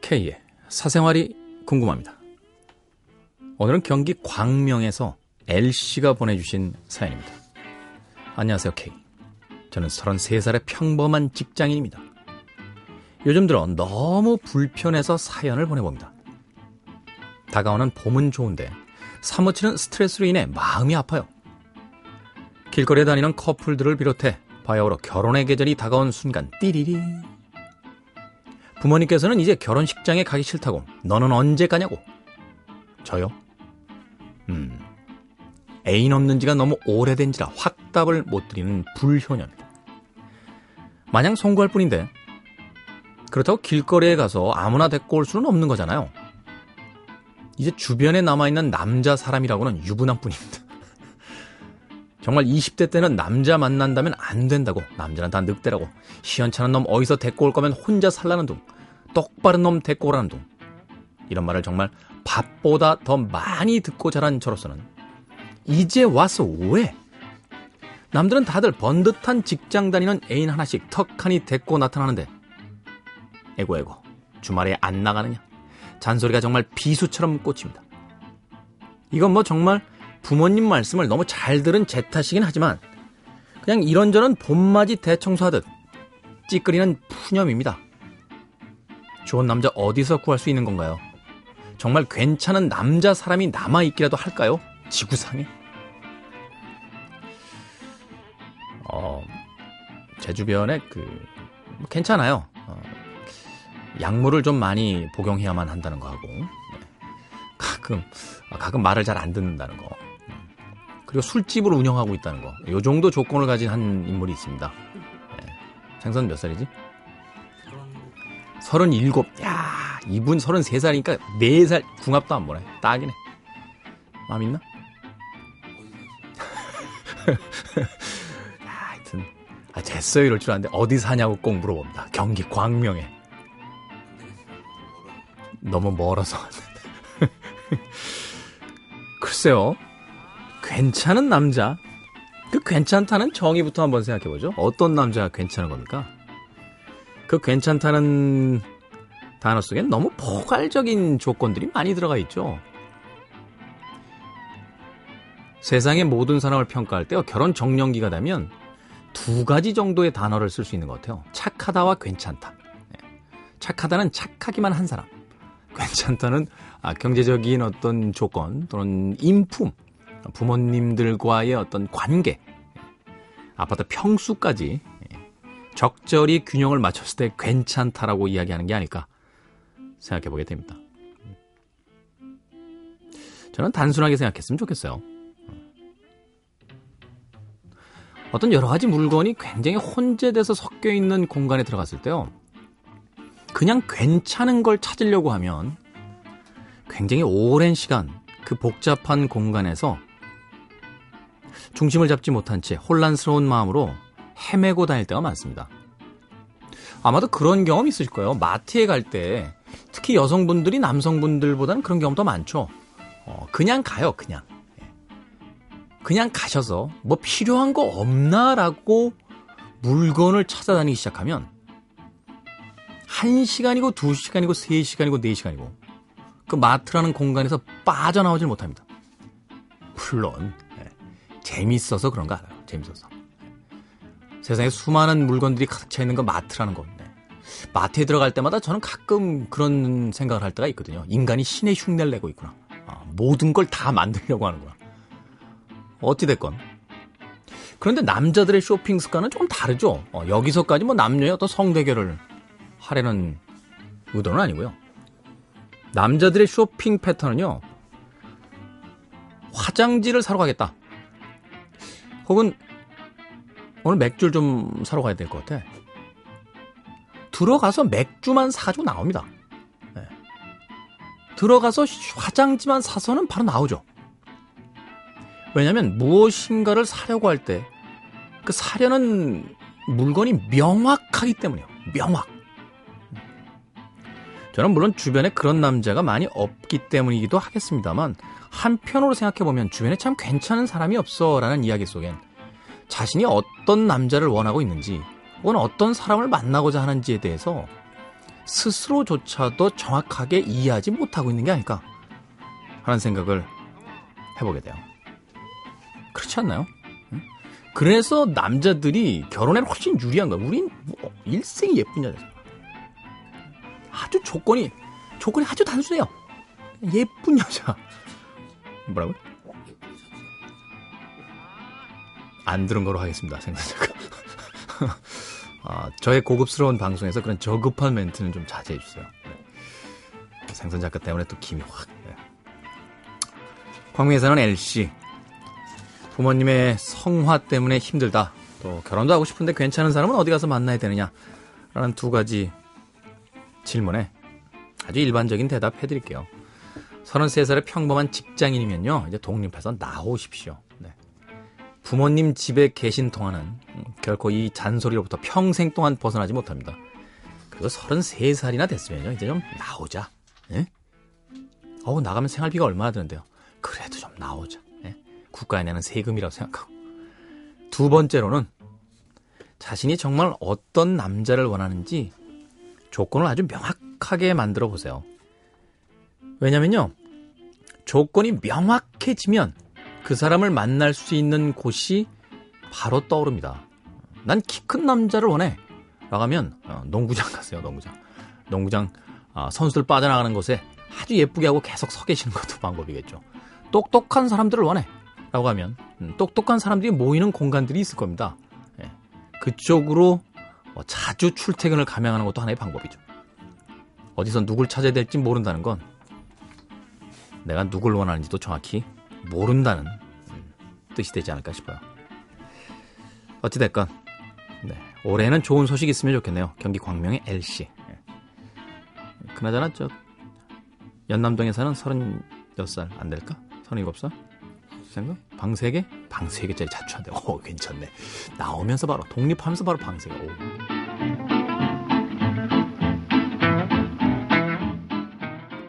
K의 사생활이 궁금합니다. 오늘은 경기 광명에서 L씨가 보내주신 사연입니다. 안녕하세요, K. 저는 33살의 평범한 직장인입니다. 요즘 들어 너무 불편해서 사연을 보내봅니다. 다가오는 봄은 좋은데 사무치는 스트레스로 인해 마음이 아파요. 길거리에 다니는 커플들을 비롯해 바야흐로 결혼의 계절이 다가온 순간 띠리리 부모님께서는 이제 결혼식장에 가기 싫다고 너는 언제 가냐고 저요? 음 애인 없는 지가 너무 오래된지라 확답을 못 드리는 불효녀입니다. 마냥 송구할 뿐인데 그렇다고 길거리에 가서 아무나 데리고 올 수는 없는 거잖아요. 이제 주변에 남아있는 남자 사람이라고는 유부남 뿐입니다. 정말 20대 때는 남자 만난다면 안 된다고 남자는 다 늑대라고. 시원찮은 놈 어디서 데리고 올 거면 혼자 살라는 둥 똑바른 놈 데리고 오라는 둥. 이런 말을 정말 밥보다 더 많이 듣고 자란 저로서는 이제 와서 왜? 남들은 다들 번듯한 직장 다니는 애인 하나씩 턱하니 데리고 나타나는데 에고 에고 주말에 안 나가느냐 잔소리가 정말 비수처럼 꽂힙니다. 이건 뭐 정말 부모님 말씀을 너무 잘 들은 제 탓이긴 하지만 그냥 이런저런 봄맞이 대청소하듯 찌끄리는 푸념입니다. 좋은 남자 어디서 구할 수 있는 건가요? 정말 괜찮은 남자 사람이 남아있기라도 할까요? 지구상에? 어, 제 주변에 그, 뭐 괜찮아요. 어, 약물을 좀 많이 복용해야만 한다는 거 하고, 네. 가끔, 아, 가끔 말을 잘 안 듣는다는 거. 그리고 술집을 운영하고 있다는 거. 요 정도 조건을 가진 한 인물이 있습니다. 네. 생선 몇 살이지? 37. 야, 이분 33살이니까 4살 궁합도 안 보네. 딱이네. 마음 있나? 야, 하여튼 아, 됐어요 이럴 줄 알았는데 어디 사냐고 꼭 물어봅니다. 경기 광명에. 너무 멀어서. 글쎄요. 괜찮은 남자. 그 괜찮다는 정의부터 한번 생각해보죠. 어떤 남자가 괜찮은 겁니까? 그 괜찮다는 단어 속엔 너무 포괄적인 조건들이 많이 들어가 있죠. 세상의 모든 사람을 평가할 때 결혼 정년기가 되면 두 가지 정도의 단어를 쓸 수 있는 것 같아요. 착하다와 괜찮다. 네. 착하다는 착하기만 한 사람. 괜찮다는 아, 경제적인 어떤 조건 또는 인품, 부모님들과의 어떤 관계, 아파트 평수까지 적절히 균형을 맞췄을 때 괜찮다라고 이야기하는 게 아닐까 생각해 보게 됩니다. 저는 단순하게 생각했으면 좋겠어요. 어떤 여러 가지 물건이 굉장히 혼재돼서 섞여 있는 공간에 들어갔을 때요. 그냥 괜찮은 걸 찾으려고 하면 굉장히 오랜 시간 그 복잡한 공간에서 중심을 잡지 못한 채 혼란스러운 마음으로 헤매고 다닐 때가 많습니다. 아마도 그런 경험 있으실 거예요. 마트에 갈 때 특히 여성분들이 남성분들보다는 그런 경험 도 많죠. 어, 그냥 가요, 그냥. 예. 그냥 가셔서 뭐 필요한 거 없나라고 물건을 찾아다니기 시작하면 1시간이고 2시간이고 3시간이고 4시간이고 그 마트라는 공간에서 빠져나오질 못합니다. 물론 예, 재밌어서 그런 거 알아요. 재밌어서. 세상에 수많은 물건들이 가득 차 있는 건 마트라는 건데 마트에 들어갈 때마다 저는 가끔 그런 생각을 할 때가 있거든요. 인간이 신의 흉내를 내고 있구나. 아, 모든 걸 다 만들려고 하는구나. 어찌됐건. 그런데 남자들의 쇼핑 습관은 좀 다르죠. 어, 여기서까지 뭐 남녀의 어떤 성대결을 하려는 의도는 아니고요. 남자들의 쇼핑 패턴은요. 화장지를 사러 가겠다. 혹은 오늘 맥주를 좀 사러 가야 될 것 같아. 들어가서 맥주만 사가지고 나옵니다. 네. 들어가서 화장지만 사서는 바로 나오죠. 왜냐하면 무엇인가를 사려고 할 때 그 사려는 물건이 명확하기 때문이에요. 명확. 저는 물론 주변에 그런 남자가 많이 없기 때문이기도 하겠습니다만 한편으로 생각해보면 주변에 참 괜찮은 사람이 없어 라는 이야기 속엔 자신이 어떤 남자를 원하고 있는지 혹은 어떤 사람을 만나고자 하는지에 대해서 스스로조차도 정확하게 이해하지 못하고 있는 게 아닐까 하는 생각을 해보게 돼요. 그렇지 않나요? 그래서 남자들이 결혼에는 훨씬 유리한 거야. 우린 뭐 일생이 예쁜 여자. 아주 조건이 조건이 아주 단순해요. 예쁜 여자. 뭐라고? 안 들은 거로 하겠습니다. 생산자가. 아, 저의 고급스러운 방송에서 그런 저급한 멘트는 좀 자제해 주세요. 생선 작가 때문에 또 김이 확. 네. 광명에서는 LC. 부모님의 성화 때문에 힘들다. 또 결혼도 하고 싶은데 괜찮은 사람은 어디 가서 만나야 되느냐. 라는 두 가지 질문에 아주 일반적인 대답 해드릴게요. 33살의 평범한 직장인이면요. 이제 독립해서 나오십시오. 네. 부모님 집에 계신 동안은 결코 이 잔소리로부터 평생 동안 벗어나지 못합니다. 그리고 33살이나 됐으면요. 이제 좀 나오자. 예? 어우, 나가면 생활비가 얼마나 드는데요. 그래도 좀 나오자. 예? 국가에 내는 세금이라고 생각하고. 두 번째로는 자신이 정말 어떤 남자를 원하는지 조건을 아주 명확하게 만들어 보세요. 왜냐면요. 조건이 명확해지면 그 사람을 만날 수 있는 곳이 바로 떠오릅니다. 난 키 큰 남자를 원해. 라가면 어, 농구장 가세요. 농구장. 농구장 어, 선수들 빠져나가는 곳에 아주 예쁘게 하고 계속 서 계시는 것도 방법이겠죠. 똑똑한 사람들을 원해. 라고 하면 음, 똑똑한 사람들이 모이는 공간들이 있을 겁니다. 예. 그쪽으로 뭐 자주 출퇴근을 감행하는 것도 하나의 방법이죠. 어디서 누굴 찾아야 될지 모른다는 건 내가 누굴 원하는지도 정확히 모른다는 음, 뜻이 되지 않을까 싶어요. 어찌됐건 네, 올해는 좋은 소식 있으면 좋겠네요. 경기 광명의 LC. 예. 그나저나 저 연남동에 사는 36살 안 될까? 37살? 생각? 방 3개? 방 3개짜리 자취한대. 오, 괜찮네. 나오면서 바로 독립하면서 바로 방 3개. 오.